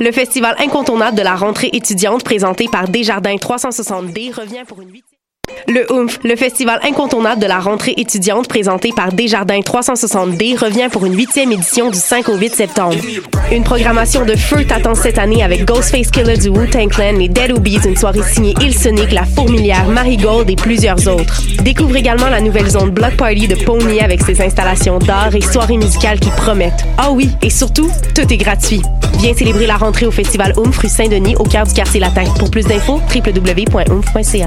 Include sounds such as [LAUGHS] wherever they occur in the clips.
Le festival incontournable de la rentrée étudiante présenté par Desjardins 360D, revient pour une huitième... Le OOMF, le festival incontournable de la rentrée étudiante présenté par Desjardins 360D, revient pour une huitième édition du 5 au 8 septembre. Une programmation de feu t'attend cette année avec Ghostface Killer du Wu-Tang Clan, les Dead Obies, une soirée signée Il Sonic, La Fourmilière, Marigold et plusieurs autres. Découvre également la nouvelle zone Block Party de Pony avec ses installations d'art et soirées musicales qui promettent. Ah oui, et surtout, tout est gratuit. Viens célébrer la rentrée au festival OOMF rue Saint-Denis au cœur du quartier latin. Pour plus d'infos, www.oomph.ca.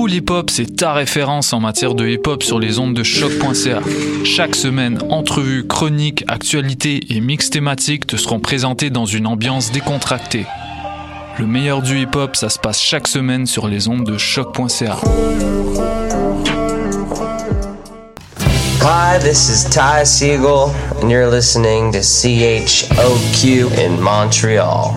Pool Hip Hop, c'est ta référence en matière de hip hop sur les ondes de choc.ca. Chaque semaine, entrevues, chroniques, actualités et mix thématiques te seront présentés dans une ambiance décontractée. Le meilleur du hip hop, ça se passe chaque semaine sur les ondes de choc.ca. Hi, this is Ty Siegel, and you're listening to CHOQ in Montreal.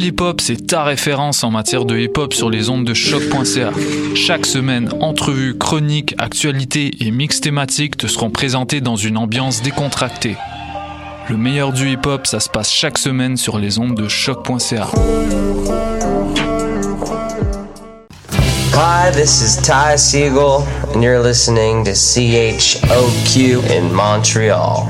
Pool Hip Hop, c'est ta référence en matière de hip hop sur les ondes de choc.ca. Chaque semaine, entrevues, chroniques, actualités et mix thématiques te seront présentés dans une ambiance décontractée. Le meilleur du hip hop, ça se passe chaque semaine sur les ondes de choc.ca. Hi, this is Ty Siegel, and you're listening to CHOQ in Montreal.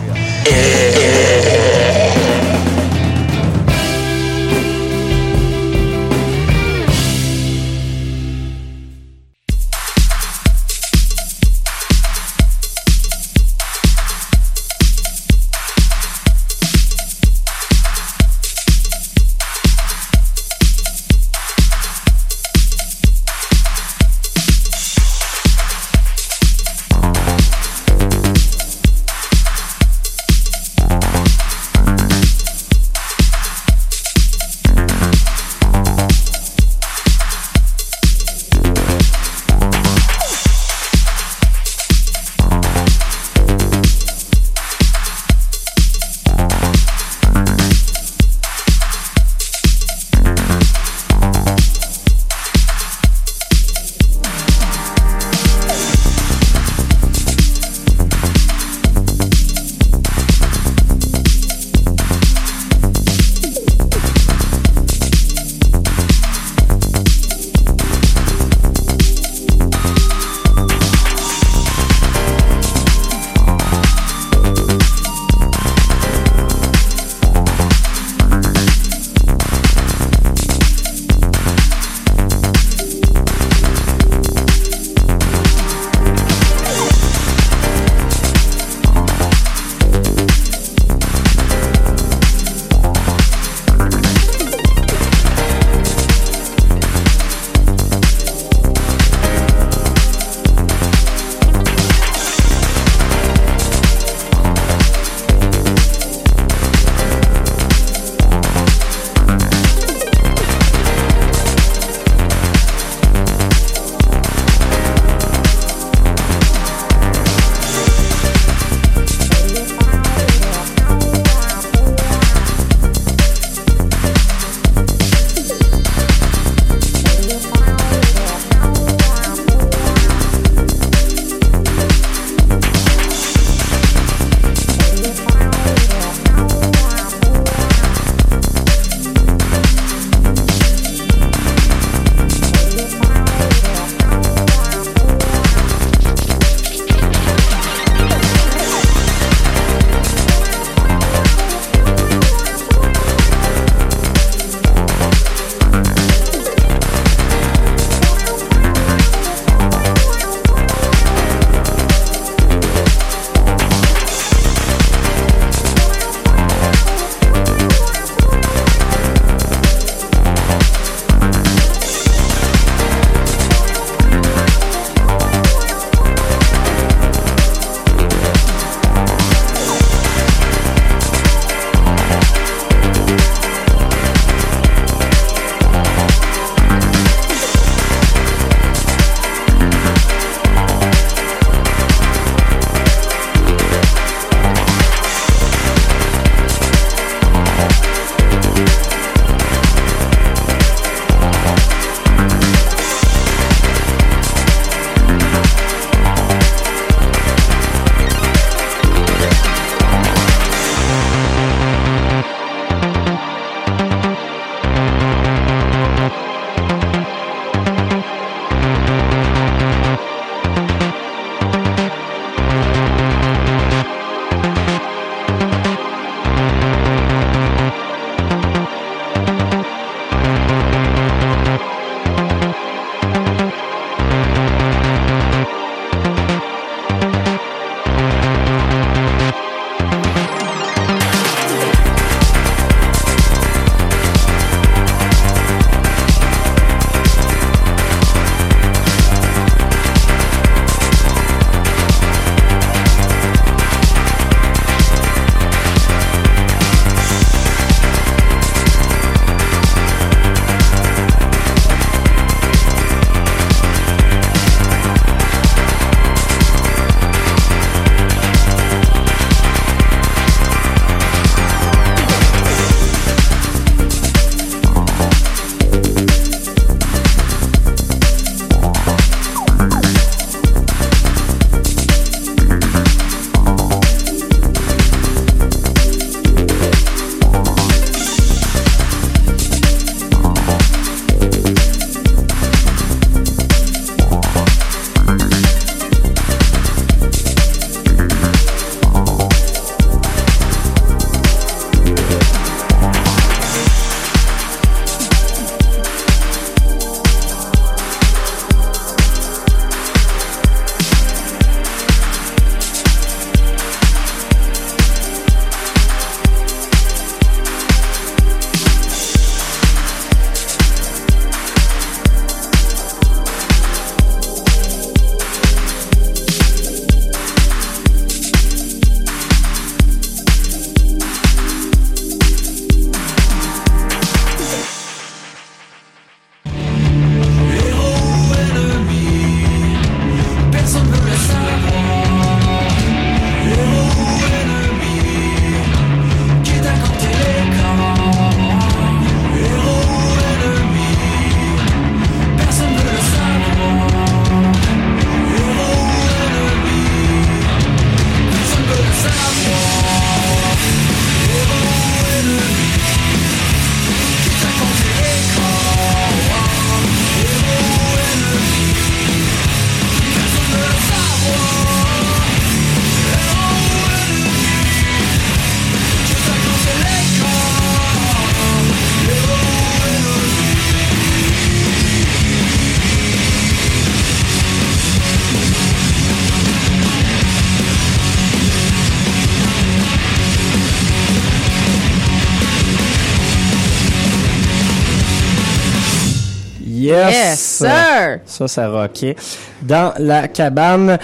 Yes! Yes, sir! Ça, ça rockait. Dans la cabane.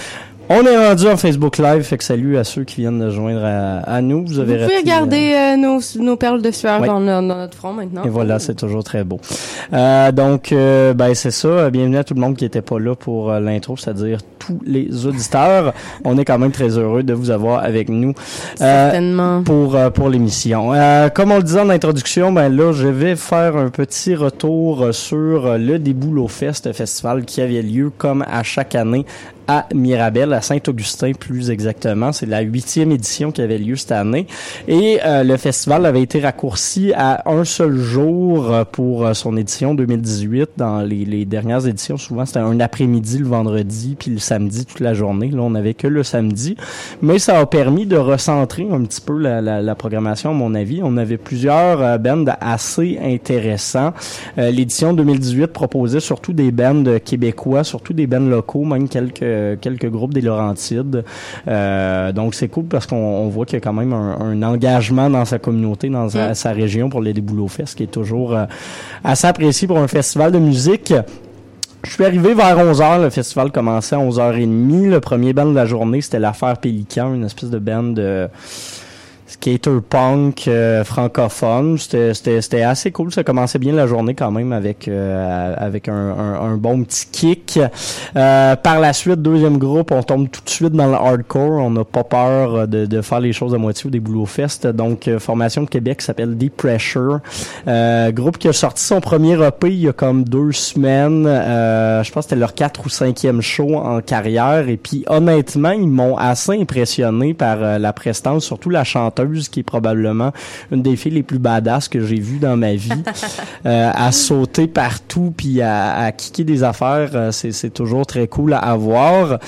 On est rendu en Facebook Live, fait que salut à ceux qui viennent de joindre à, à nous. Vous Vous avez pouvez raté, regarder euh, nos, nos perles de sueur Oui. dans, no- dans notre front maintenant. Et voilà, c'est toujours très beau. Euh, donc, euh, ben c'est ça. Bienvenue à tout le monde qui était pas là pour euh, l'intro, c'est-à-dire tous les auditeurs. On est quand même très heureux de vous avoir avec nous. Euh, Certainement. pour euh, pour l'émission. Euh, comme on le disait en introduction, ben là, je vais faire un petit retour euh, sur euh, le Déboulot Fest festival qui avait lieu comme à chaque année à Mirabel, à Saint-Augustin plus exactement. C'est la huitième édition qui avait lieu cette année. Et euh, le festival avait été raccourci à un seul jour euh, pour euh, son édition 2018. Dans les, les dernières éditions, souvent c'était un après-midi le vendredi, puis le samedi toute la journée. Là, on avait que le samedi. Mais ça a permis de recentrer un petit peu la, la, la programmation, à mon avis. On avait plusieurs euh, bands assez intéressants. Euh, L'édition 2018 proposait surtout des bands québécois, surtout des bands locaux, même quelques quelques groupes des Laurentides. Euh, donc c'est cool parce qu'on on voit qu'il y a quand même un, un engagement dans sa communauté, dans sa, sa région pour les Déboulots Fest, qui est toujours euh, assez apprécié pour un festival de musique. Je suis arrivé vers 11h, le festival commençait à 11h30. Le premier band de la journée, c'était l'affaire Pélican, une espèce de band de skater punk euh, francophone. C'était, assez cool. Ça commençait bien la journée quand même avec euh, avec un, un, un bon petit kick. Euh, par la suite, deuxième groupe, on tombe tout de suite dans le hardcore. On n'a pas peur de, de faire les choses à moitié au Déboulot Fest. Donc, euh, formation de Québec s'appelle Deep Pressure. Euh, groupe qui a sorti son premier EP il y a comme deux semaines. Euh, je pense que c'était leur quatre ou cinquième show en carrière. Et puis, honnêtement, ils m'ont assez impressionné par la prestance, surtout la chanteuse qui est probablement une des filles les plus badass que j'ai vues dans ma vie. [LAUGHS] euh, à sauter partout puis à, à kicker des affaires, euh, c'est, toujours très cool à avoir.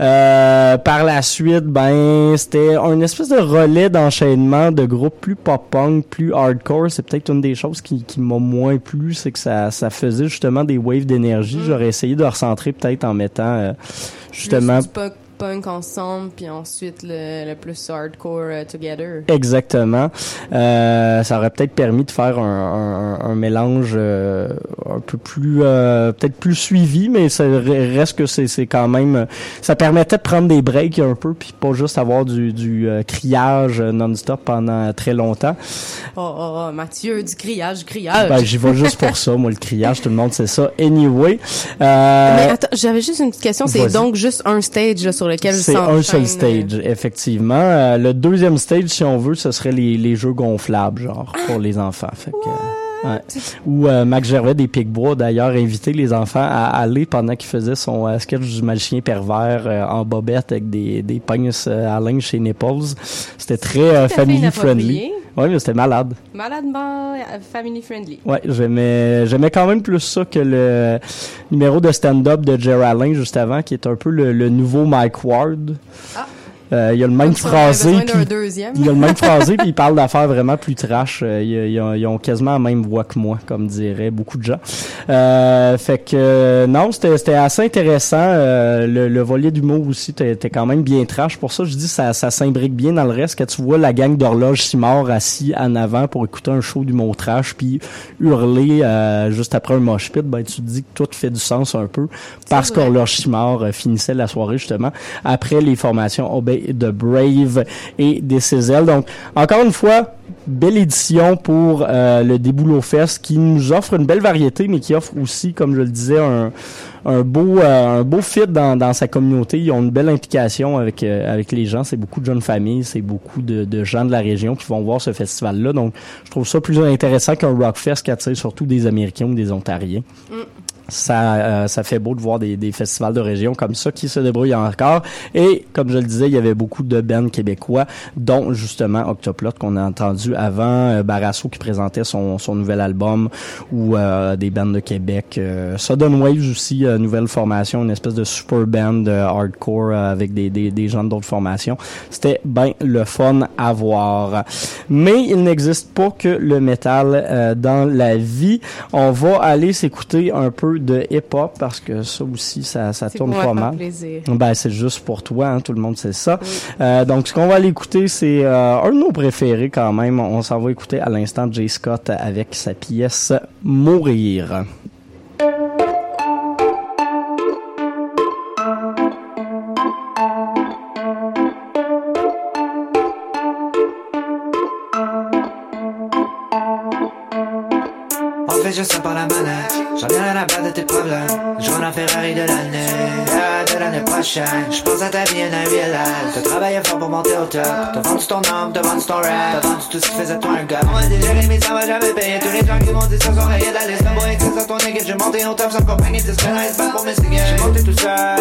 Euh, par la suite, ben c'était une espèce de relais d'enchaînement de groupes plus pop-punk, plus hardcore. C'est peut-être une des choses qui, qui m'a moins plu, c'est que ça, ça faisait justement des waves d'énergie. J'aurais essayé de recentrer peut-être en mettant euh, justement Plus du punk, punk ensemble, puis ensuite le, le plus hardcore euh, together. Exactement. Euh, ça aurait peut-être permis de faire un, un, un mélange euh, un peu plus, euh, peut-être plus suivi, mais ça re- reste que c'est, c'est quand même, ça permettait de prendre des breaks un peu, puis pas juste avoir du, du euh, criage non-stop pendant très longtemps. Oh, oh, oh, Mathieu, du criage, du criage. Ben, j'y vais juste pour ça, moi, le criage, tout le monde sait ça. Anyway. Euh, Mais attends, j'avais juste une petite question. C'est donc juste un stage là, sur lequel C'est un seul euh, stage, effectivement. Euh, le deuxième stage, si on veut, ce serait les, les jeux gonflables, genre, pour les enfants. Fait que, ouais. Où euh, Mac Gervais des Picbois, d'ailleurs, invitait les enfants à aller pendant qu'il faisait son euh, sketch du magicien pervers euh, en bobette avec des, des pognes euh, à linge chez Nipples. C'était très euh, family friendly. Ouais, mais c'était malade. Maladement euh, family friendly. Ouais, j'aimais j'aimais quand même plus ça que le numéro de stand-up de Geraldine juste avant, qui est un peu le, le nouveau Mike Ward. Ah. Euh, il y a le même si on avait phrasé, puis il a le même [LAUGHS] phrasé, puis il parle d'affaires vraiment plus trash. Euh, ils, ont, ils ont quasiment la même voix que moi, comme diraient beaucoup de gens. Euh, fait que euh, non, c'était c'était assez intéressant. Euh, le, le volet d'humour aussi était quand même bien trash. Pour ça, je dis ça ça s'imbrique bien dans le reste. Quand tu vois la gang d'horloge Simard assis en avant pour écouter un show d'humour trash, puis hurler euh, juste après un mosh pit, ben tu te dis que tout fait du sens un peu parce qu'horloge Simard euh, finissait la soirée justement après les formations Obey de Brave et des Cézelles. Donc encore une fois, belle édition pour euh, le Déboulot Fest qui nous offre une belle variété, mais qui offre aussi, comme je le disais, un, beau euh, un beau fit dans, sa communauté. Ils ont une belle implication avec euh, avec les gens. C'est beaucoup de jeunes familles, c'est beaucoup de, gens de la région qui vont voir ce festival-là. Donc, je trouve ça plus intéressant qu'un Rockfest qui attire surtout des Américains ou des Ontariens. Ça, euh, ça fait beau de voir des, festivals de région comme ça qui se débrouillent encore. Et comme je le disais, il y avait beaucoup de bands québécois, dont justement Octoplot qu'on a entendu avant, euh, Barasso qui présentait son, son nouvel album, ou euh, des bands de Québec. Sudden Waves aussi, nouvelle formation, une espèce de super band hardcore avec des, des, des gens d'autres formations. C'était ben le fun à voir. Mais il n'existe pas que le métal dans la vie. On va aller s'écouter un peu de hip-hop parce que ça aussi, ça, ça tourne pas mal. Ben, c'est juste pour toi, hein, tout le monde sait ça. Euh, donc, ce qu'on va aller écouter, c'est euh, un de nos préférés quand même. On s'en va écouter à l'instant Jay Scott avec sa pièce Mourir. je sens par la manette J'en ai rien à battre de tes problèmes. Je rends la Ferrari de l'année, yeah, de l'année prochaine. Je pense à ta vie en un real life. T'as travaillé fort pour monter au top. T'as vendu ton nom, t'as vendu ton rap. T'as vendu tout ce qui faisait de toi un gars. On m'a dit Jérémy, ça va jamais payer. Tous les gens qui m'ont dit ça sont rayés de la liste. Mais bon, que ça ton équipe, j'ai monté au top sans compagnie. T'es ce nice, pas pour mes cigares. J'ai monté tout seul,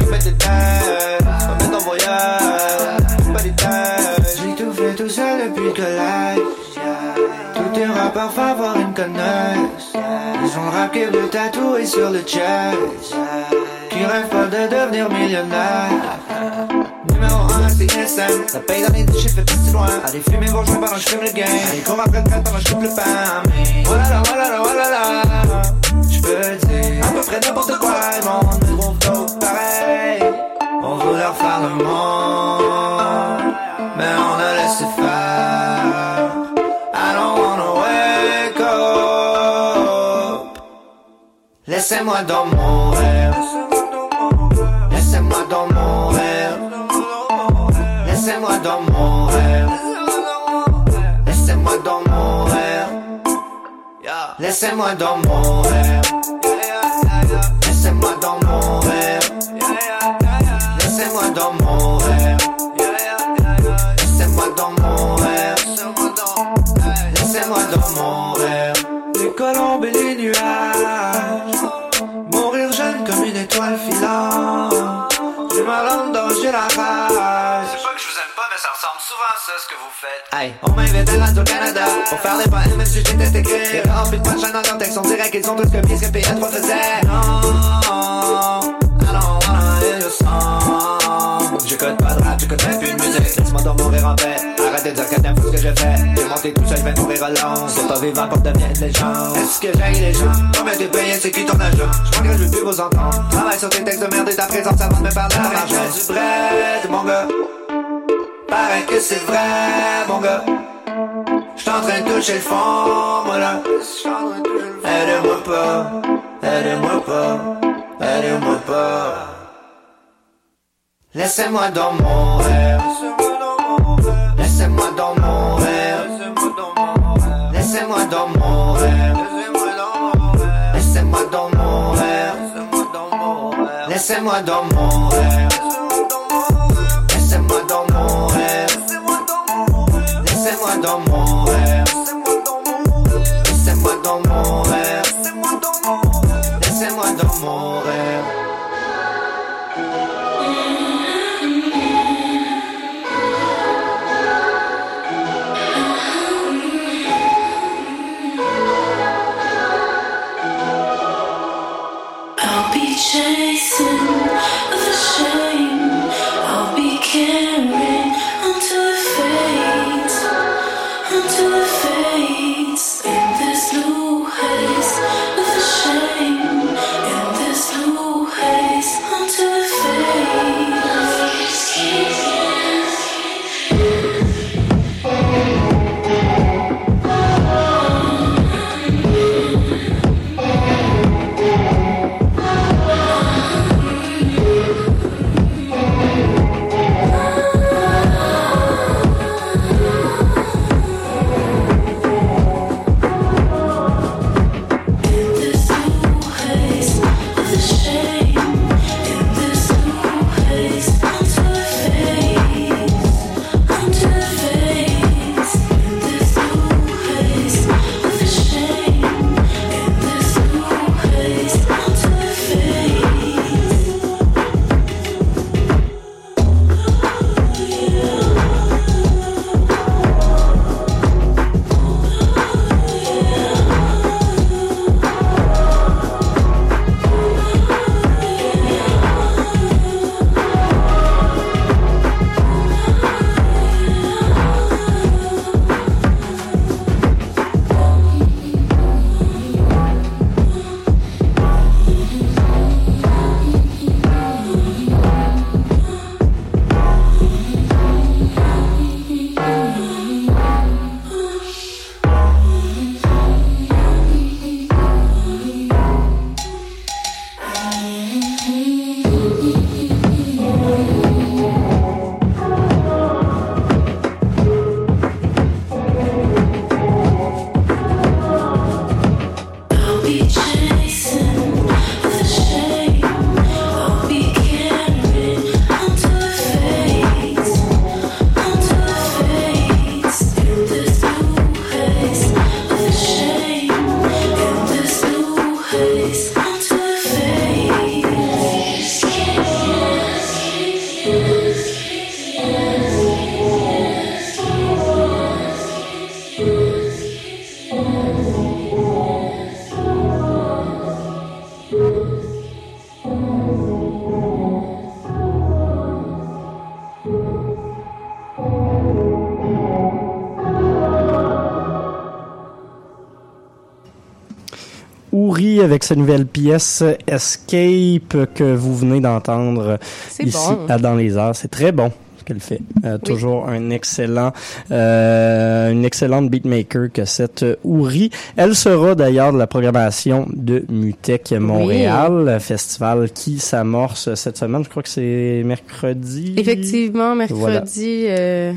tout fait des têtes. On met ton voyage, pas des têtes. J'ai tout fait tout seul depuis que live. Rappeurs. Ils ont le rap qui veut tatouer sur le chest. Qui rêve pas de devenir millionnaire. Numéro 1, c'est SM. Ça paye dans les déchets, fait petit loin. Allez fumer vos joints pendant je fume le game. Allez cours après le pendant je coupe le pain. Voilà là, voilà là, voilà là. J'peux dire à peu près n'importe quoi. Monde me trouve pareil. On veut leur faire le monde. Laissez-moi dans mon rêve. Laissez-moi dans mon rêve. Laissez-moi dans mon rêve. Laissez-moi dans mon rêve. Laissez-moi dans mon rêve. Laissez-moi dans mon rêve. Laissez-moi dans mon rêve. Laissez-moi dans mon rêve. Laissez-moi dans mon rêve. Les colombes souvent à ça ce que vous faites. Hey, on m'invite à Radio-Canada pour faire les poèmes, même si j'étais intégré. Les remplis de punch dans leur texte, on dirait qu'ils sont tous copiés ce que PS3 faisait. Non, I don't wanna hear your song. J'écoute pas de rap, j'écoute même plus de musique. Laisse-moi donc mourir en paix. Arrête de dire que t'aimes tout ce que je fais. J'ai monté tout seul, je vais mourir alone. C'est pas vivant pour devenir une légende. Est-ce que j'aille les gens? Combien t'es payé, c'est qui ton agent? J'manquerai, je veux plus vous entendre. Travaille sur tes textes de merde et ta présence avant de me parler d'argent. du bread, mon gars. Paraît que c'est vrai, mon gars. J'suis en train de toucher le fond, moi là. Aide-moi pas, aide-moi pas, aide-moi pas. Laissez-moi dans mon rêve. Laissez-moi dans mon rêve. Laissez-moi dans mon rêve. Laissez-moi dans mon rêve. Laissez-moi dans mon rêve. Dans mon rêve. Laissez-moi dans mon rêve. Laissez-moi dans mon rêve. I'll be chasing the shame. I'll be carrying Avec sa nouvelle pièce Escape que vous venez d'entendre ici bon. à Dans les Arts. C'est très bon ce qu'elle fait. Euh, Toujours un excellent, euh, une excellente beatmaker que cette Ouri. Elle sera d'ailleurs de la programmation de Mutech Montréal, festival qui s'amorce cette semaine. Je crois que c'est mercredi. Effectivement, Voilà. mercredi. euh,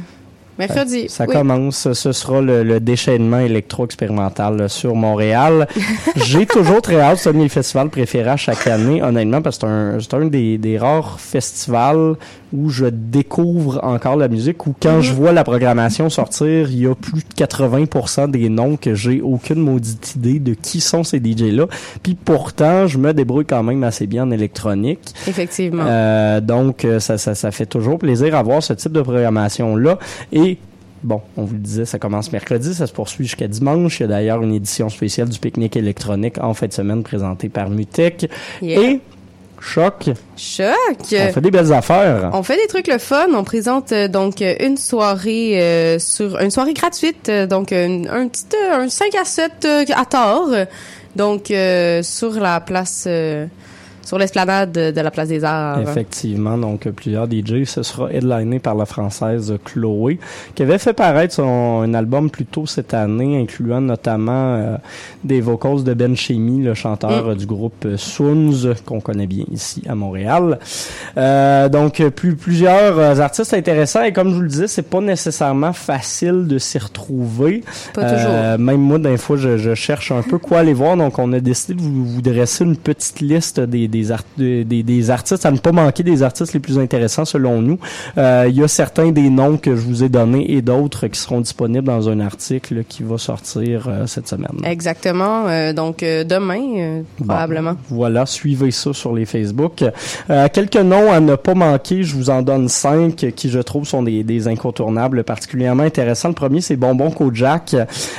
mercredi. Ça oui. commence, ce sera le, le déchaînement électro-expérimental sur Montréal. [LAUGHS] J'ai toujours très hâte, c'est un de mes festivals préférés à chaque année, honnêtement, parce que c'est un, un des, des rares festivals où je découvre encore la musique, où quand je vois la programmation sortir, il y a plus de 80% des noms que j'ai aucune maudite idée de qui sont ces DJ-là. Puis pourtant, je me débrouille quand même assez bien en électronique. Effectivement. Euh, donc, euh, ça, ça, ça fait toujours plaisir à voir ce type de programmation-là. Et Bon, on vous le disait, ça commence mercredi, ça se poursuit jusqu'à dimanche. Il y a d'ailleurs une édition spéciale du pique-nique électronique en fin de semaine présentée par Mutech. Yeah. Et Choc, Choc! on fait des belles affaires. On fait des trucs le fun. On présente euh, donc euh, une soirée euh, sur une soirée gratuite, euh, donc un, un petit euh, un 5 à 7 euh, à tort. Donc sur la place sur l'esplanade de la place des Arts. Effectivement, donc plusieurs DJ. Ce sera headliné par la française Chloé, qui avait fait paraître son un album plus tôt cette année, incluant notamment euh, des vocals de Ben Chemi, le chanteur Mm. du groupe Soons, qu'on connaît bien ici à Montréal. Euh, donc plus, plusieurs artistes intéressants et comme je vous le disais, c'est pas nécessairement facile de s'y retrouver. Pas toujours. Euh, même moi, d'un fois, je, je cherche un peu quoi aller voir. Donc, on a décidé de vous, vous dresser une petite liste des, des, art- de- des, des artistes, à ne pas manquer des artistes les plus intéressants selon nous. Euh, Il y a certains des noms que je vous ai donnés et d'autres qui seront disponibles dans un article qui va sortir euh, cette semaine. Exactement. euh, donc euh, demain, euh, Bon. probablement. Voilà, suivez ça sur les Facebook. Euh, quelques noms à ne pas manquer, je vous en donne cinq qui je trouve sont des, des incontournables particulièrement intéressants. Le premier, c'est Bonbon Kojak,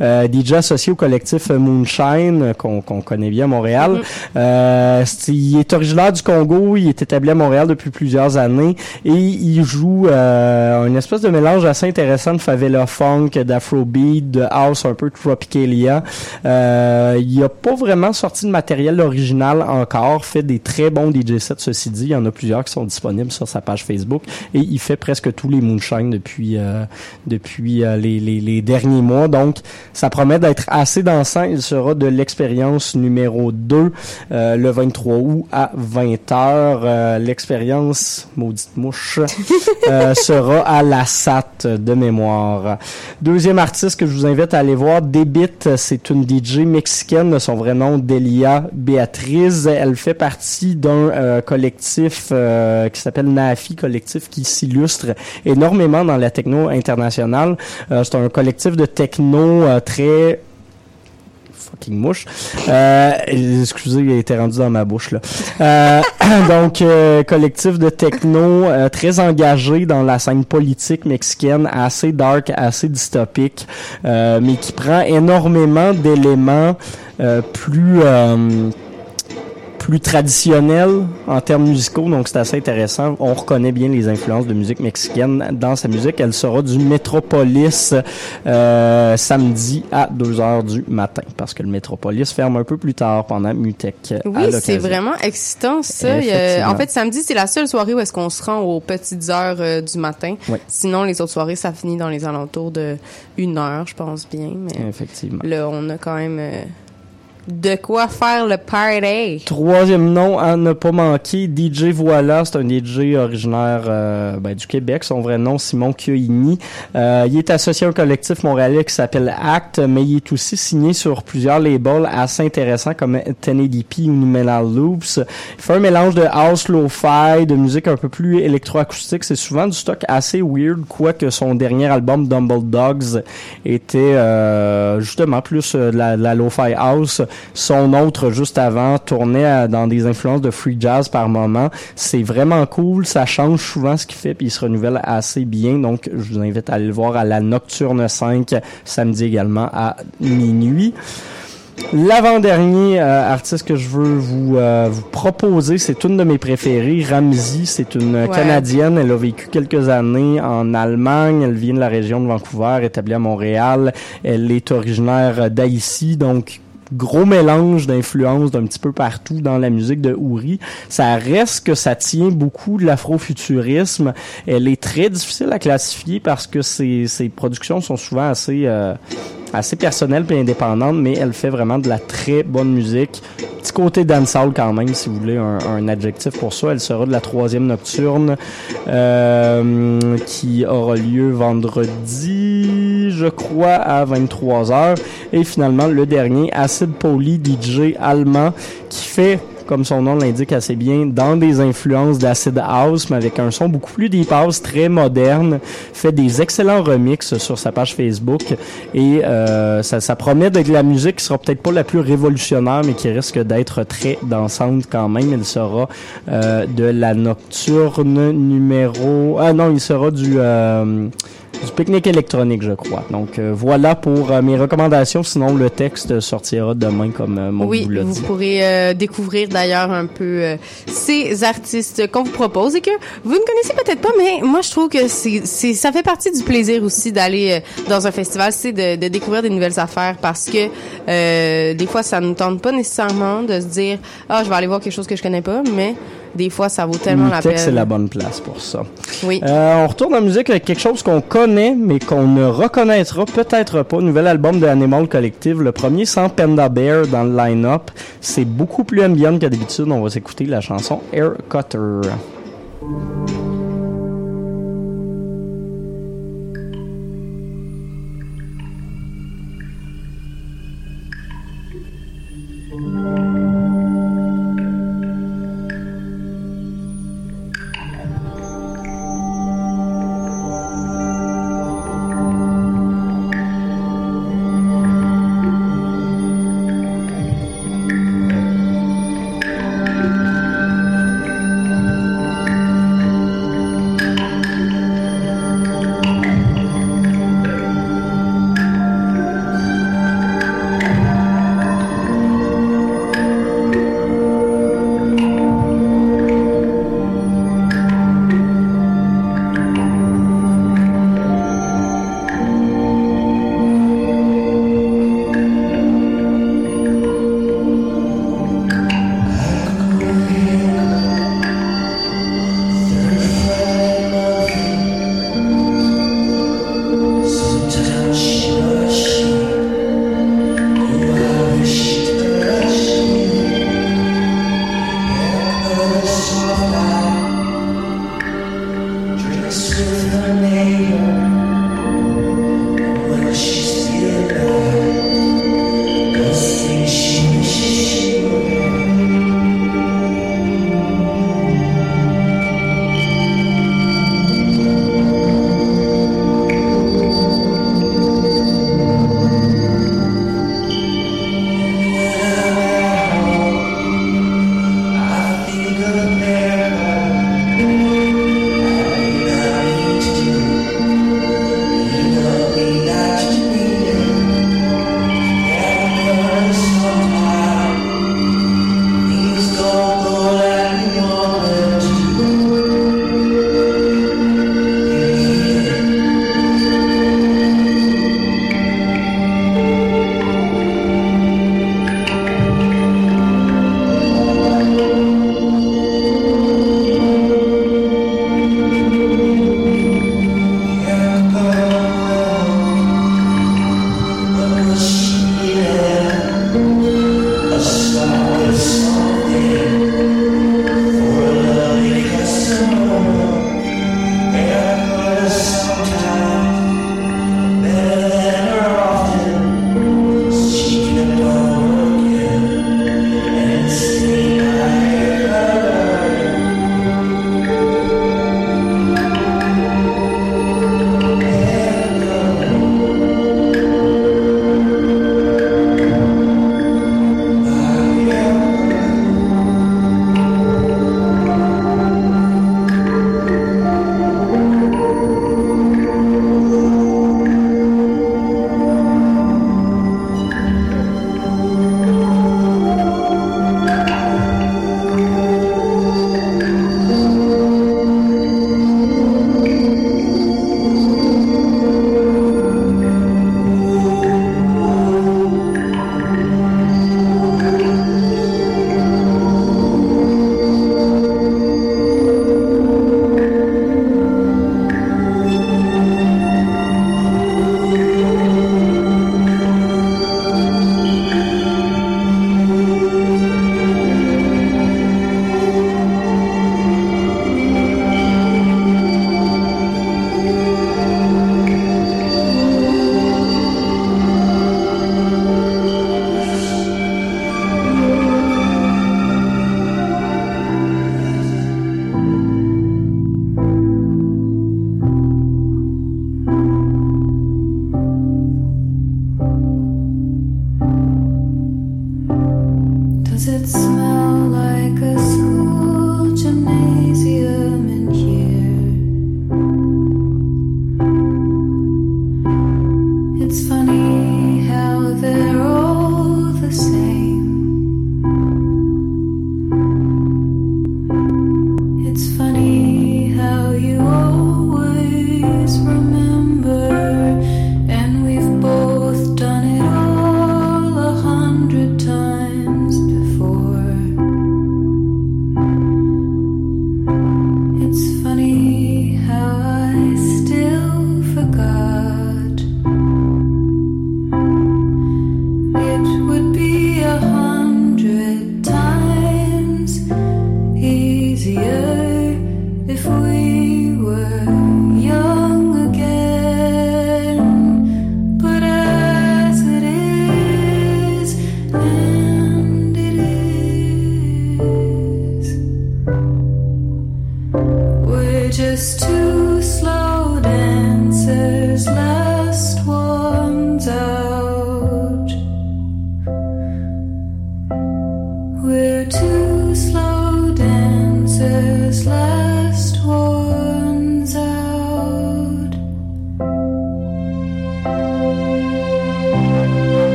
euh, DJ associé au collectif Moonshine qu'on qu'on connaît bien à Montréal. Euh, c'est- il est originaire du Congo, il est établi à Montréal depuis plusieurs années et il joue euh, une espèce de mélange assez intéressant de favela funk, d'afrobeat, de house un peu tropicalia. Euh, il a pas vraiment sorti de matériel original encore, fait des très bons DJ sets ceci dit, il y en a plusieurs qui sont disponibles sur sa page Facebook et il fait presque tous les moonshine depuis euh, depuis euh, les, les, les derniers mois. Donc ça promet d'être assez dansant, il sera de l'expérience numéro 2 euh, le 23 août à 20h. Euh, l'expérience maudite mouche euh, [LAUGHS] sera à la SAT de mémoire. Deuxième artiste que je vous invite à aller voir, Debit, c'est une DJ mexicaine de son vrai nom, Delia Beatriz. Elle fait partie d'un euh, collectif qui s'appelle Nafi, collectif qui s'illustre énormément dans la techno internationale. C'est un collectif de techno très mouche. Euh, excusez, il a été rendu dans ma bouche là. Euh, [COUGHS] donc euh, collectif de techno euh, très engagé dans la scène politique mexicaine, assez dark, assez dystopique, euh, mais qui prend énormément d'éléments euh, plus plus traditionnel en termes musicaux, donc c'est assez intéressant. On reconnaît bien les influences de musique mexicaine dans sa musique. Elle sera du Metropolis euh, samedi à 2 heures du matin, parce que le Metropolis ferme un peu plus tard pendant Mutech. Oui, c'est vraiment excitant ça. A- en fait, samedi, c'est la seule soirée où est-ce qu'on se rend aux petites heures euh, du matin. Oui. Sinon, les autres soirées, ça finit dans les alentours de une heure, je pense bien. Mais Effectivement. là, on a quand même euh, de quoi faire le party? Troisième nom à ne pas manquer, DJ Voilà, c'est un DJ originaire euh, ben, du Québec, son vrai nom Simon Chioini. Euh, il est associé à un collectif montréalais qui s'appelle Act, mais il est aussi signé sur plusieurs labels assez intéressants comme 1080p ou Numeral Loops. Il fait un mélange de house lo-fi, de musique un peu plus électroacoustique. C'est souvent du stock assez weird, quoique son dernier album Dumble Dogs était euh, justement plus euh, la, la lo-fi house. Son autre juste avant tournait à- dans des influences de free jazz par moment. C'est vraiment cool, ça change souvent ce qu'il fait puis il se renouvelle assez bien. Donc je vous invite à aller le voir à la Nocturne 5 samedi également à minuit. L'avant-dernier euh, artiste que je veux vous, euh, vous proposer, c'est une de mes préférées, Ramsey. C'est une Ouais. Canadienne. Elle a vécu quelques années en Allemagne. Elle vient de la région de Vancouver, établie à Montréal. Elle est originaire d'Haïti, donc gros mélange d'influences d'un petit peu partout dans la musique de Ouri. Ça reste que ça tient beaucoup de l'afrofuturisme. Elle est très difficile à classifier parce que ses, ses productions sont souvent assez euh, assez personnelles et indépendantes, mais elle fait vraiment de la très bonne musique. Petit côté dancehall quand même, si vous voulez un, un adjectif pour ça. Elle sera de la troisième nocturne euh, qui aura lieu vendredi, je crois, à 23h. Et finalement, le dernier, Acid Poly, DJ allemand, qui fait comme son nom l'indique assez bien, dans des influences d'acid house, mais avec un son beaucoup plus deep très moderne, fait des excellents remixes sur sa page Facebook et euh, ça, ça promet de la musique qui sera peut-être pas la plus révolutionnaire, mais qui risque d'être très dansante quand même. Il sera euh, de la nocturne numéro... Ah non, il sera du... Euh, du pique-nique électronique, je crois. Donc euh, voilà pour euh, mes recommandations. Sinon, le texte sortira demain, comme euh, mon Oui, vous vous pourrez euh, découvrir d'ailleurs un peu euh, ces artistes qu'on vous propose et que vous ne connaissez peut-être pas, mais moi je trouve que c'est, ça fait partie du plaisir aussi d'aller euh, dans un festival, c'est de, de découvrir des nouvelles affaires parce que euh, des fois ça nous tente pas nécessairement de se dire ah je vais aller voir quelque chose que je connais pas, mais des fois ça vaut tellement la texte, c'est peine. la bonne place pour ça. Oui. Euh, on retourne en musique avec quelque chose qu'on connaît, mais qu'on ne reconnaîtra peut-être pas. Nouvel album de Animal Collective, le premier sans Panda Bear dans le line-up. C'est beaucoup plus ambient qu'à d'habitude. On va s'écouter la chanson Air Cutter.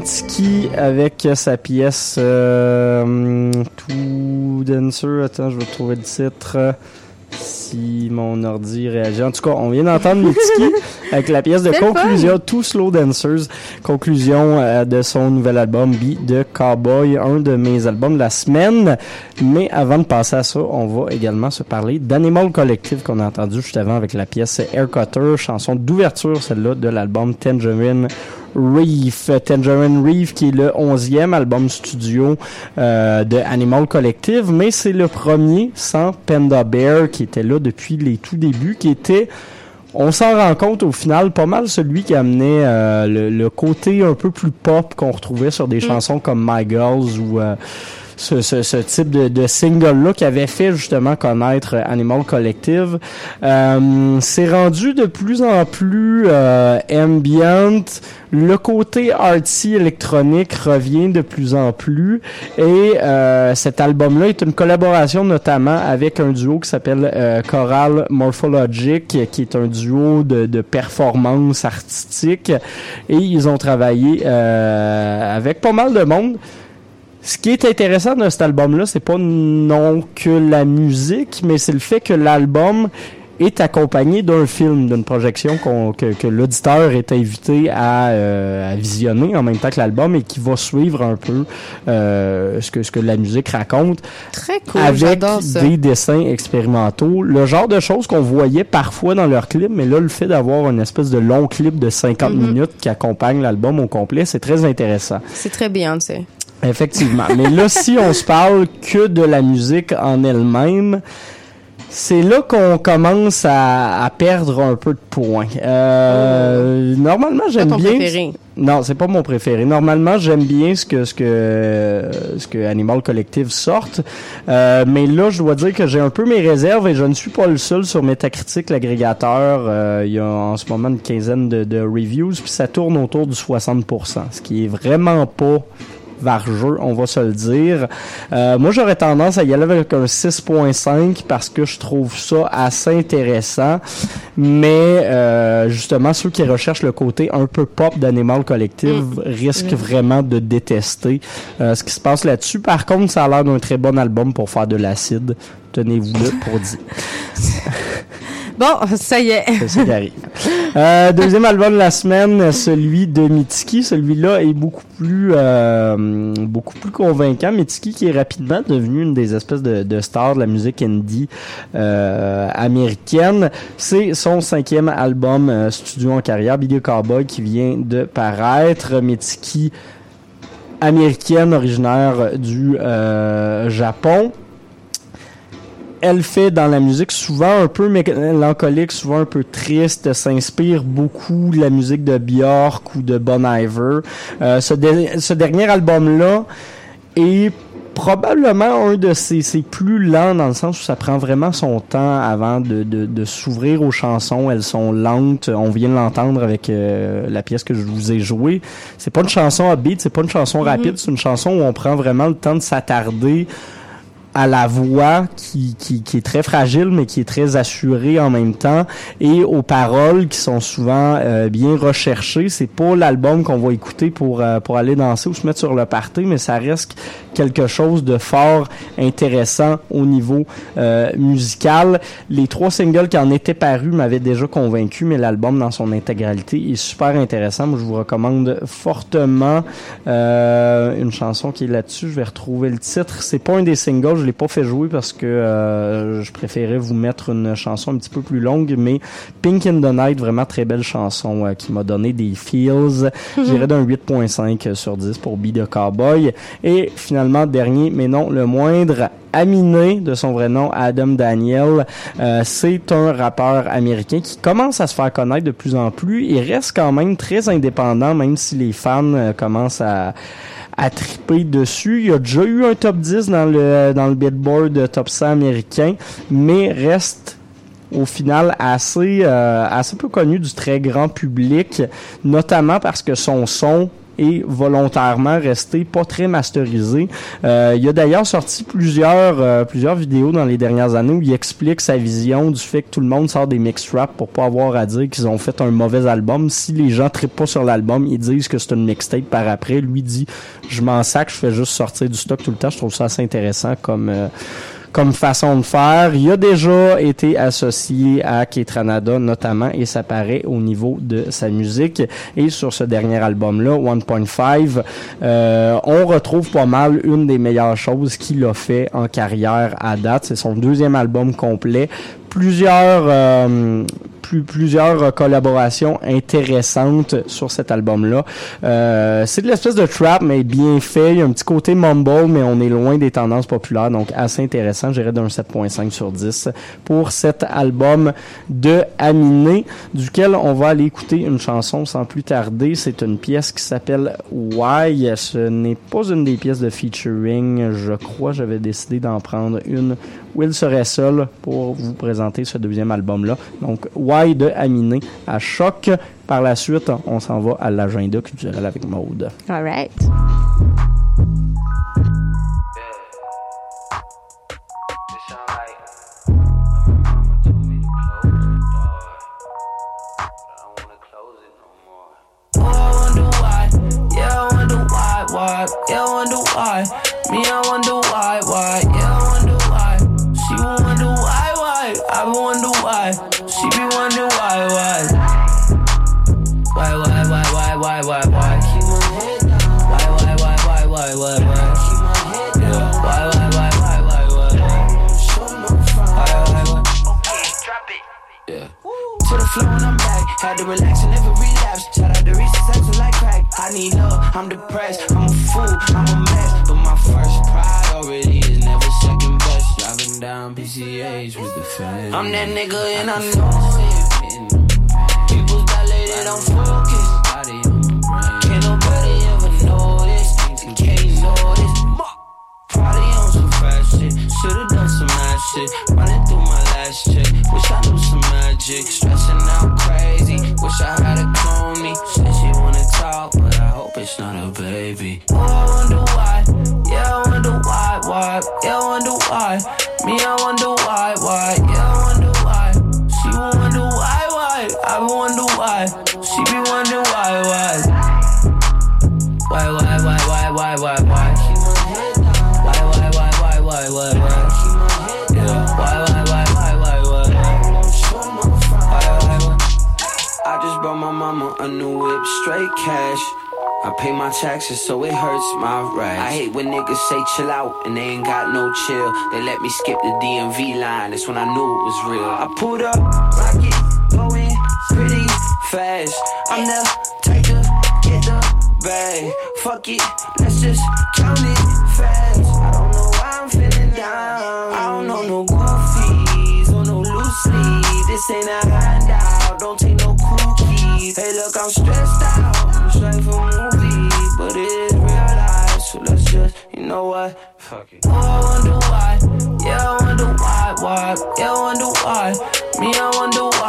Mitski avec sa pièce euh, Tout Dancer. Attends, je vais trouver le titre. Si mon ordi réagit. En tout cas, on vient d'entendre Mitski [LAUGHS] avec la pièce de conclusion Two Slow Dancers. Conclusion euh, de son nouvel album Be the Cowboy, un de mes albums de la semaine. Mais avant de passer à ça, on va également se parler d'Animal Collective qu'on a entendu juste avant avec la pièce Air Cutter, chanson d'ouverture, celle-là, de l'album Tangerine Reef. Tangerine Reef qui est le onzième album studio euh, de Animal Collective, mais c'est le premier sans Panda Bear qui était là depuis les tout débuts, qui était on s'en rend compte au final pas mal celui qui amenait euh, le, le côté un peu plus pop qu'on retrouvait sur des chansons comme My Girls ou euh, ce, ce, ce type de, de single-là qui avait fait justement connaître Animal Collective. Euh, c'est rendu de plus en plus euh, ambient. Le côté artsy électronique revient de plus en plus. Et euh, cet album-là est une collaboration notamment avec un duo qui s'appelle euh, Choral Morphologic, qui est un duo de, de performance artistique. Et ils ont travaillé euh, avec pas mal de monde Ce qui est intéressant de cet album-là, c'est pas non que la musique, mais c'est le fait que l'album est accompagné d'un film, d'une projection que, que l'auditeur est invité à, euh, à visionner en même temps que l'album et qui va suivre un peu euh, ce, que, ce que la musique raconte Très cool, avec ça. des dessins expérimentaux. Le genre de choses qu'on voyait parfois dans leurs clips, mais là, le fait d'avoir une espèce de long clip de 50 Mhm. minutes qui accompagne l'album au complet, c'est très intéressant. C'est très Beyoncé. Effectivement. Mais là, si on se parle que de la musique en elle-même, c'est là qu'on commence à, à perdre un peu de points. Euh, Normalement, Pas j'aime bien. préféré. Non, c'est pas mon préféré. Normalement, j'aime bien ce que ce que ce que Animal Collective sorte, Euh, mais là, je dois dire que j'ai un peu mes réserves et je ne suis pas le seul sur Metacritic, l'agrégateur. Euh, il y a en ce moment une quinzaine de, de reviews, puis ça tourne autour du 60%, ce qui est vraiment pas vargeux, on va se le dire. Euh, moi, j'aurais tendance à y aller avec un 6.5 parce que je trouve ça assez intéressant. Mais euh, justement, ceux qui recherchent le côté un peu pop d'Animal Collective risquent Mm. vraiment de détester euh, ce qui se passe là-dessus. Par contre, ça a l'air d'un très bon album pour faire de l'acide. Tenez-vous-le pour dire. [LAUGHS] Bon, ça y est. Ça arrive. Euh, deuxième album de la semaine, celui de Mitski. Celui-là est beaucoup plus euh, beaucoup plus convaincant. Mitski qui est rapidement devenu une des espèces de, stars de la musique indie euh, américaine. C'est son cinquième album studio en carrière, Billy Cowboy, qui vient de paraître. Mitski américaine originaire du Japon elle fait dans la musique souvent un peu mélancolique, souvent un peu triste, s'inspire beaucoup de la musique de Björk ou de Bon Iver. Euh, ce, de- ce dernier album-là est probablement un de ses, ses plus lents dans le sens où ça prend vraiment son temps avant de, de, de s'ouvrir aux chansons. Elles sont lentes. On vient de l'entendre avec euh, la pièce que je vous ai jouée. C'est pas une chanson à beat, c'est pas une chanson rapide, c'est une chanson où on prend vraiment le temps de s'attarder à la voix qui, qui, qui est très fragile mais qui est très assurée en même temps et aux paroles qui sont souvent euh, bien recherchées. C'est pas l'album qu'on va écouter pour euh, pour aller danser ou se mettre sur le party, mais ça reste quelque chose de fort intéressant au niveau euh, musical. Les trois singles qui en étaient parus m'avaient déjà convaincu, mais l'album dans son intégralité est super intéressant. Je vous recommande fortement euh, une chanson qui est là-dessus. Je vais retrouver le titre. C'est pas un des singles, je l'ai pas fait jouer parce que euh, je préférais vous mettre une chanson un petit peu plus longue, mais Pink in the Night, vraiment très belle chanson euh, qui m'a donné des feels. [LAUGHS] J'irais d'un 8.5 sur 10 pour Be the Cowboy. Et finalement, dernier, mais non le moindre, Aminé, de son vrai nom Adam Daniel, euh, c'est un rappeur américain qui commence à se faire connaître de plus en plus. Il reste quand même très indépendant, même si les fans euh, commencent à à triper dessus. Il a déjà eu un top 10 dans le dans le Billboard Top 100 américain, mais reste au final assez euh, assez peu connu du très grand public, notamment parce que son son est volontairement resté pas très masterisé. Euh, il a d'ailleurs sorti plusieurs euh, plusieurs vidéos dans les dernières années où il explique sa vision du fait que tout le monde sort des mix rap pour pas avoir à dire qu'ils ont fait un mauvais album. Si les gens trippent pas sur l'album, ils disent que c'est une mixtape par après. Lui dit je m'en sac, je fais juste sortir du stock tout le temps. Je trouve ça assez intéressant comme euh, comme façon de faire. Il a déjà été associé à Ketranada notamment et ça paraît au niveau de sa musique. Et sur ce dernier album-là, 1.5, euh, on retrouve pas mal une des meilleures choses qu'il a fait en carrière à date. C'est son deuxième album complet. Plusieurs euh, plus, plusieurs collaborations intéressantes sur cet album-là. Euh, c'est de l'espèce de trap, mais bien fait. Il y a un petit côté mumble, mais on est loin des tendances populaires, donc assez intéressant. J'irais d'un 7.5 sur 10 pour cet album de Aminé, duquel on va aller écouter une chanson sans plus tarder. C'est une pièce qui s'appelle Why. Ce n'est pas une des pièces de featuring, je crois. J'avais décidé d'en prendre une où il serait seul pour vous présenter ce deuxième album-là. Donc, Why de Aminé à choc. Par la suite, on s'en va à l'agenda culturel avec Maude. All right. Yeah, I wonder why, why. Yeah, I wonder why. Me, I wonder why, why, yeah, Had to relax and never relapse. Shout out to Reese's acting like crack. I need love. I'm depressed. I'm a fool. I'm a mess. But my first priority is never second best. Driving down PCH with the fans. I'm that nigga and I know it. People's dilated on focus. Can't nobody ever notice. Can't notice. Probably on some fast shit. Should've done some mad shit. Running through my last check. Wish I knew some magic. Stressing. Wish I had a clone me. Said she wanna talk, but I hope it's not a baby. Oh, I wonder why. Yeah, I wonder why, why. Yeah, I wonder why. A new whip, straight cash. I pay my taxes, so it hurts my rags. I hate when niggas say chill out and they ain't got no chill. They let me skip the DMV line, that's when I knew it was real. I pulled up, rocket, going pretty fast. I'm the type to get the bag. Fuck it, let's just count it fast. I don't know why I'm feeling down. I don't know no goofies or no loose sleeve. This ain't a handout, don't take Hey, look, I'm stressed out. Straight from movie, but it is real life. So let's just, you know what? Fuck it. Oh, I wonder why. Yeah, I wonder why, why. Yeah, I wonder why. Me, I wonder why.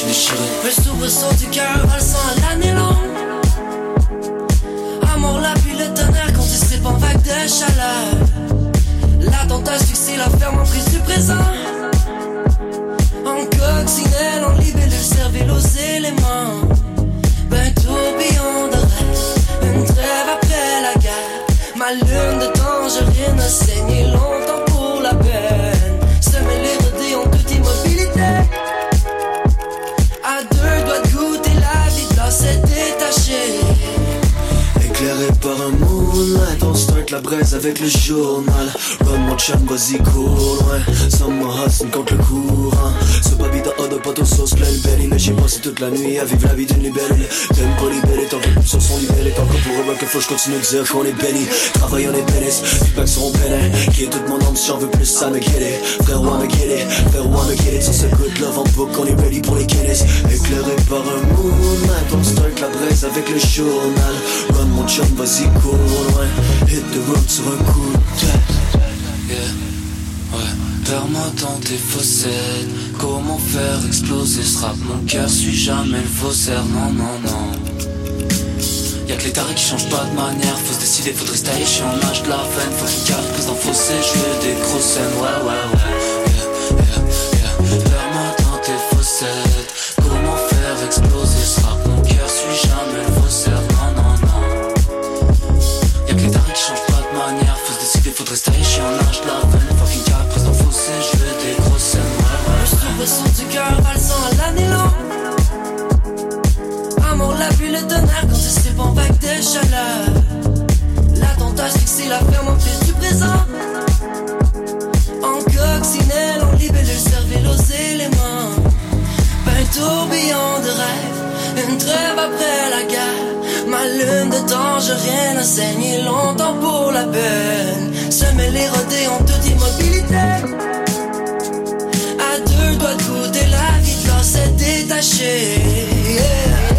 Je suis déchiré. Le du la braise avec le journal. Run vas-y cours loin. Summer hustle contre le courant. Ce baby de de poteau sauce, plein belly. Mais j'ai passé toute la nuit à vivre la vie d'une libellule. T'aimes pas libellé, tant que les sur son libellé. Tant que pour eux, que faut je continue de dire qu'on est béni. Travaille on est pénis, feedback sur mon pénin. Qui est toute mon âme, si j'en veux plus, ça me guérit. Frère, ouais, me guérit. Frère, ouais, me guérit. Sur ce good love en book, on est ready pour les Guinness. Éclairé par un moonlight, on start la braise avec le journal. Run mon chum, vas-y cours loin. Hit the Perds-moi dans tes fossettes. Comment faire exploser ce Mon cœur suit jamais le faussaire. Non, non, non. Y'a que les tarés qui changent pas de manière. Faut se décider, faudrait se. J'suis en âge de la veine. Faut qu'une carte prise dans fossé. J'fais des grosses scènes. Ouais, ouais, ouais. Yeah, yeah, yeah. Perds-moi dans tes fossettes. Comment faire exploser tailler. J'suis en âge de la veine. Carte prise dans le fossé. J'fais des grosses scènes. Ouais, ouais, Le soubresaut du cœur valsant à l'année longue vu le tonnerre quand tu en vague de chaleur. L'attentat, c'est que c'est la ferme en plus du présent. En coccinelle, en libellule, cervelle aux éléments. Un tourbillon de rêve, une trêve après la guerre. Ma lune de temps, je rien à saigner longtemps pour la peine. Semer les rodés en toute immobilité. À deux doigts de goûter la vie, de s'est détachée. Yeah.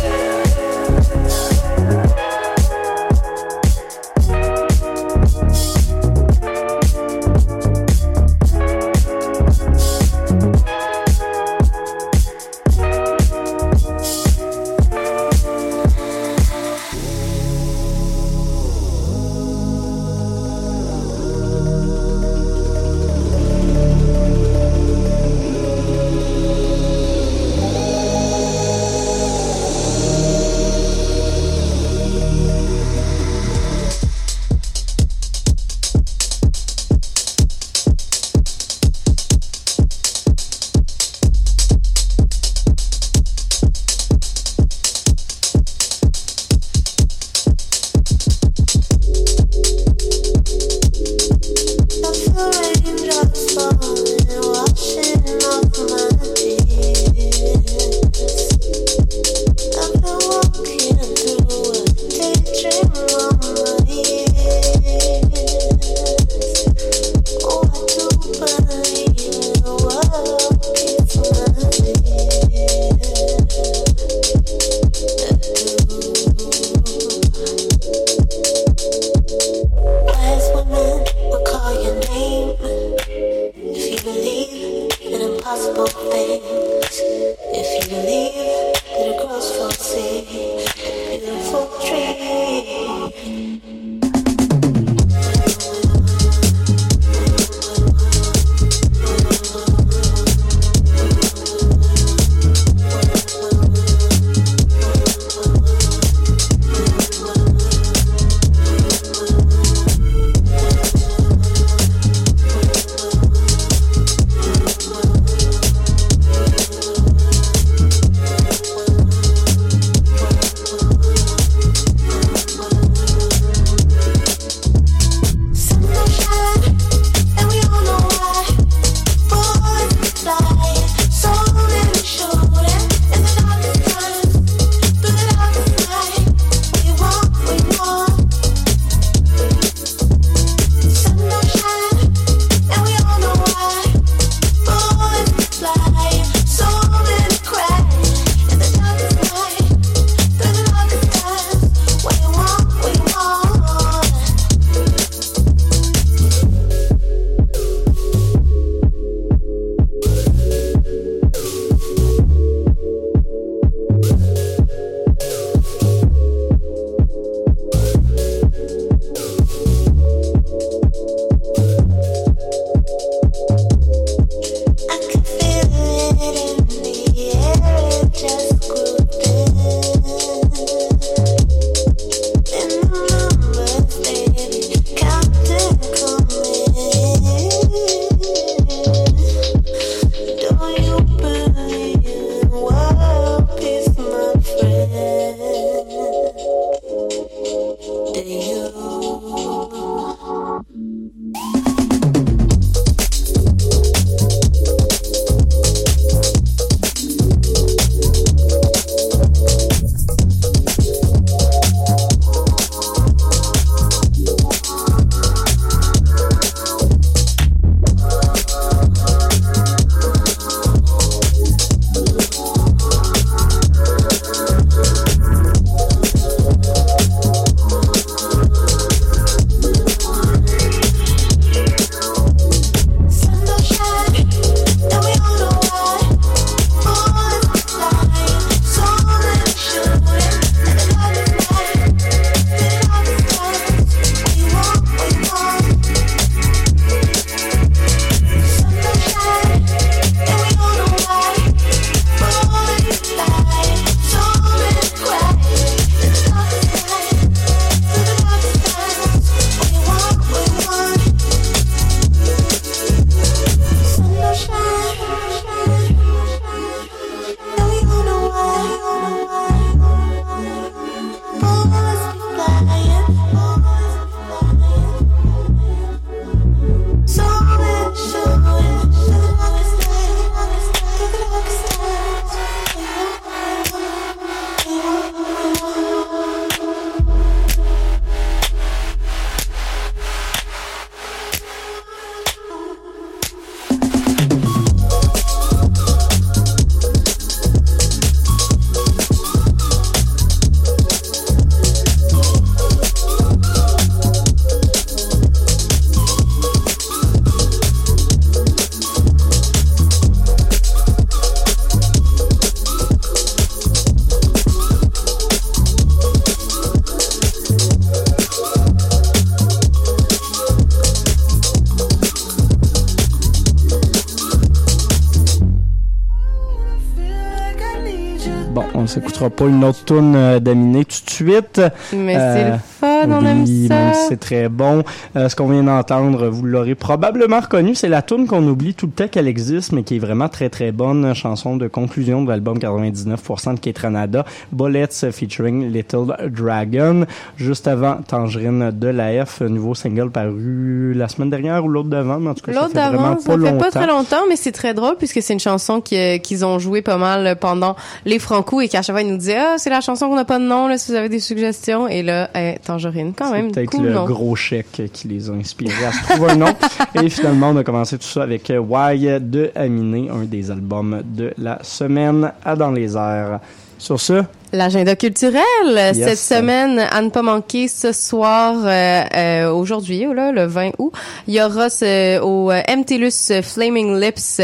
Pas une autre tune euh, d'Aminé tout de suite. Mais Euh, c'est le fun, on aime oui, ça. même si c'est très bon. Euh, ce qu'on vient d'entendre, vous l'aurez probablement reconnu, c'est la tune qu'on oublie tout le temps qu'elle existe, mais qui est vraiment très très bonne. Chanson de conclusion de l'album 99% de Ketranada, Bullets featuring Little Dragon. Juste avant Tangerine de la F, nouveau single paru la semaine dernière ou l'autre d'avant, mais en tout cas, ça L'autre fait vraiment d'avant, pas ça fait pas très longtemps, mais c'est très drôle puisque c'est une chanson euh, qu'ils ont joué pas mal pendant les Franco et qu'à chaque fois ils nous disaient ah c'est la chanson qu'on n'a pas de nom là si vous avez des suggestions et là Tangerine quand C'est même peut-être cool le gros chèque qui les a inspirés à se trouver un nom. [LAUGHS] Et finalement, on a commencé tout ça avec euh, Why de Aminé, un des albums de la semaine à Dans les airs. Sur ce, L'agenda culturel Yes. cette semaine à ne pas manquer ce soir euh, euh, aujourd'hui oh là, le 20 août il y aura ce, au euh, MTLUS Flaming Lips.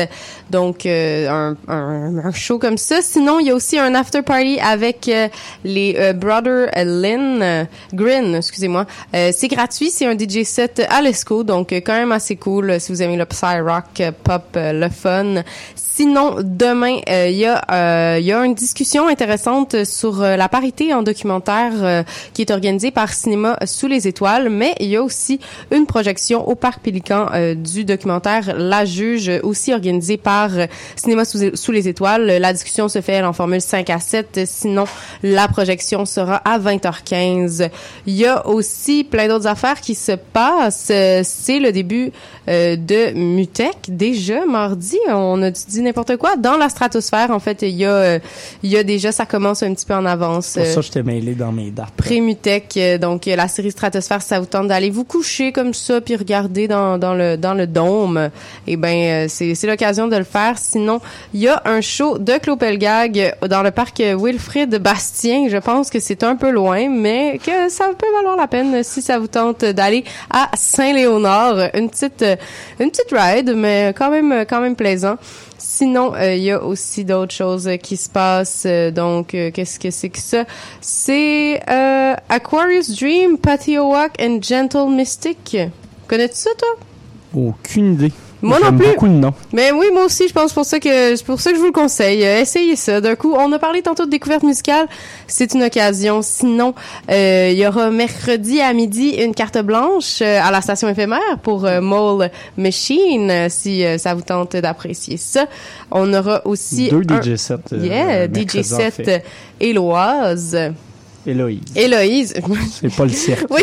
Donc euh, un, un, un show comme ça. Sinon il y a aussi un after party avec euh, les euh, Brother Lynn euh, Grin excusez-moi. Euh, c'est gratuit c'est un DJ set à l'ESCO donc euh, quand même assez cool. Euh, si vous aimez le psy rock euh, pop euh, le fun Sinon, demain, euh, il y a euh, y a une discussion intéressante sur euh, la parité en documentaire euh, qui est organisée par Cinéma sous les étoiles, mais il y a aussi une projection au Parc Pélican euh, du documentaire La Juge, aussi organisée par euh, Cinéma sous, les étoiles. La discussion se fait en formule 5 à 7, sinon la projection sera à 20h15. Il y a aussi plein d'autres affaires qui se passent. Euh, C'est le début euh, de Mutec déjà mardi. On a dit n'importe quoi dans la stratosphère. En fait, il y a euh, il y a déjà ça commence un petit peu en avance. pour euh, ça, je t'ai mêlé dans mes dates. Pré-Mutec, euh, donc euh, la série Stratosphère, ça vous tente d'aller vous coucher comme ça puis regarder dans, dans le dans le dôme. Et ben euh, c'est c'est l'occasion de le faire. Sinon, il y a un show de Clopelgag euh, dans le parc euh, Wilfrid Bastien. Je pense que c'est un peu loin, mais que ça peut valoir la peine euh, si ça vous tente d'aller à Saint-Léonard. Une petite euh, une petite ride, mais quand même quand même plaisant. Sinon, euh, il y a aussi d'autres choses euh, qui se passent. euh, donc, qu'est-ce que c'est que ça? C'est Aquarius Dream, Patio Walk and Gentle Mystic. Connais-tu ça, toi? Aucune idée. Moi non plus. beaucoup de noms. Mais oui, moi aussi, je pense pour ça que c'est pour ça que je vous le conseille. Euh, essayez ça. D'un coup, on a parlé tantôt de découverte musicale, c'est une occasion. Sinon, euh, il y aura mercredi à midi une carte blanche euh, à la station éphémère pour euh, Mole Machine, si ça vous tente d'apprécier ça. On aura aussi Deux un- DJ sets. Yeah, DJ mercredi, en 7 fait. Éloise. Héloïse. Héloïse. C'est pas le cirque. [LAUGHS] Oui,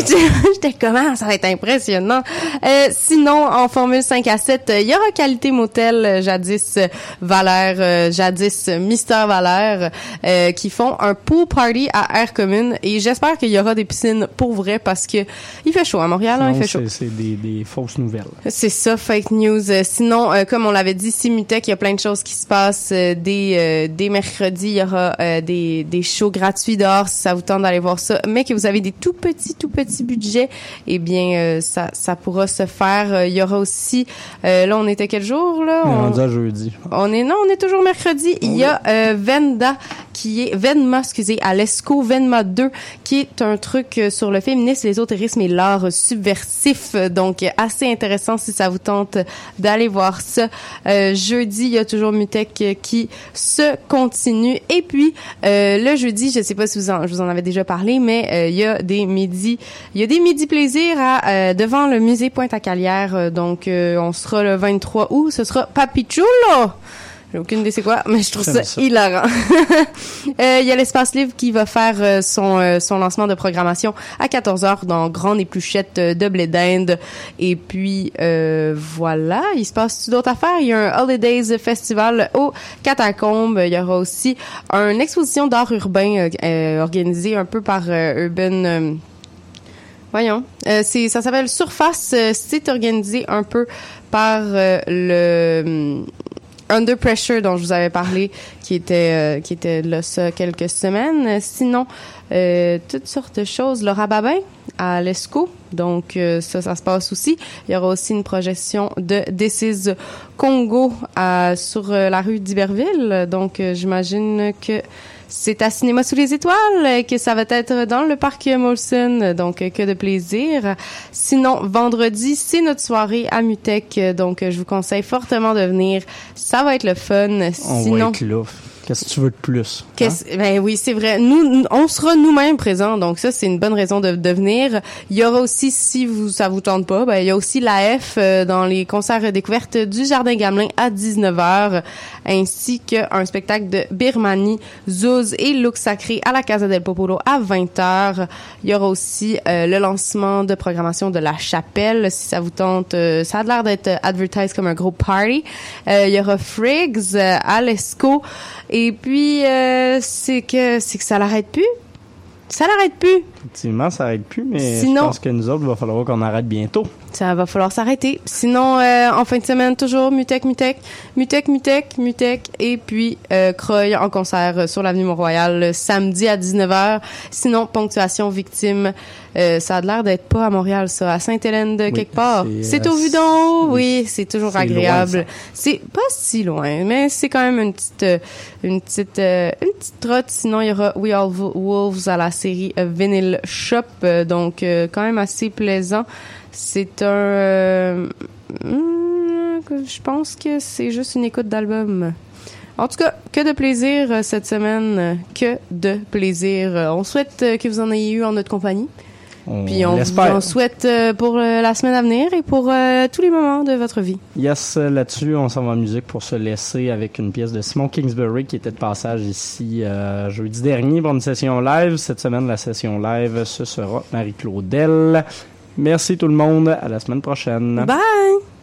j'étais comment? Ça va être impressionnant. Euh, sinon, en formule 5 à 7, euh, il y aura Qualité Motel, euh, jadis euh, Valère, euh, jadis Mister Valère, euh, qui font un pool party à air commune. Et j'espère qu'il y aura des piscines pour vrai parce que il fait chaud à Montréal, hein, il fait chaud. c'est- des, des fausses nouvelles. C'est ça, fake news. Sinon, euh, comme on l'avait dit, Simutech, il y a plein de choses qui se passent. Dès, euh, dès mercredi, il y aura des, des shows gratuits dehors si ça vous tente d'aller voir ça. Mais que vous avez des tout petits, tout petits budgets, eh bien, euh, ça, ça pourra se faire. Euh, Il y aura aussi... euh, là, on était quel jour, là? On est On- à jeudi. on est non, on est toujours mercredi. Il y a euh, Venda qui est Venma, excusez, à l'Esco Venma 2, qui est un truc euh, sur le féminisme, l'ésotérisme et l'art subversif. Donc assez intéressant si ça vous tente d'aller voir ça. Euh, jeudi, il y a toujours Mutec qui se continue. Et puis euh, le jeudi, je sais pas si vous en, je vous en avais déjà parlé, mais euh, il y a des midis, il y a des midis plaisir à euh, devant le musée Pointe-à-Calière. Euh, donc on sera le 23 août, ce sera Papichulo. J'ai aucune idée c'est quoi, mais je trouve ça, ça. hilarant. [LAUGHS] Euh, Il y a l'espace livre qui va faire euh, son euh, son lancement de programmation à 14h dans Grande Épluchette de Blé d'Inde. Et puis voilà, il se passe d'autres affaires? Il y a un Holidays Festival au Catacombes. Il y aura aussi une exposition d'art urbain organisée un peu par Urban. Voyons. Euh, c'est, ça s'appelle Surface. Euh, c'est organisé un peu par euh, le Under Pressure dont je vous avais parlé, qui était euh, qui était là ça quelques semaines. Euh, Sinon, euh, toutes sortes de choses. Laura Babin à l'ESCO. Donc euh, ça, ça se passe aussi. Il y aura aussi une projection de This is Congo sur euh, la rue d'Iberville. Donc euh, j'imagine que c'est à Cinéma sous les étoiles que ça va être dans le parc Molson, donc que de plaisir. Sinon, vendredi, c'est notre soirée à Mutec, euh, donc je vous conseille fortement de venir. Ça va être le fun. On Sinon, va être là. Qu'est-ce que tu veux de plus? hein? Ben oui, c'est vrai. Nous, on sera nous-mêmes présents, donc ça c'est une bonne raison de, venir. Il y aura aussi, si vous ça vous tente pas, ben il y a aussi la F euh, dans les concerts découvertes du Jardin Gamelin à 19h, ainsi qu'un spectacle de Birmanie, Zouz et Look Sacré à la Casa del Popolo à 20h. Il y aura aussi euh, le lancement de programmation de La Chapelle, si ça vous tente. euh, ça a l'air d'être advertised comme un gros party. Euh, il y aura Friggs euh, à l'ESCO. Et puis, euh, c'est que c'est que ça l'arrête plus. Ça l'arrête plus. Effectivement, ça arrête plus, mais Sinon- je pense que nous autres, il va falloir qu'on arrête bientôt. Ça va falloir s'arrêter. Sinon, euh, en fin de semaine, toujours Mutec, Mutec, Mutec, Mutec, Mutec, et puis euh, Croy en concert sur l'avenue Mont-Royal le samedi à 19h. Sinon, Ponctuation Victime, euh, ça a l'air d'être pas à Montréal, ça, à Sainte-Hélène de quelque part. c'est, euh, au vu d'en haut, oui, c'est toujours agréable. C'est pas si loin, mais c'est quand même une petite, euh, une petite, euh, une petite trotte. Sinon, il y aura We All Wolves à la série Vinyl Shop, donc quand même assez plaisant. C'est un, euh, hmm, je pense que c'est juste une écoute d'album. En tout cas, que de plaisir euh, cette semaine, que de plaisir. Euh, On souhaite que vous en ayez eu en notre compagnie. On Puis on vous l'espère. en souhaite pour la semaine à venir et pour tous les moments de votre vie. Yes, là-dessus, on s'en va en musique pour se laisser avec une pièce de Simon Kingsbury qui était de passage ici euh, jeudi dernier pour une session live. Cette semaine, la session live, ce sera Marie-Claudel. Merci tout le monde. À la semaine prochaine. Bye!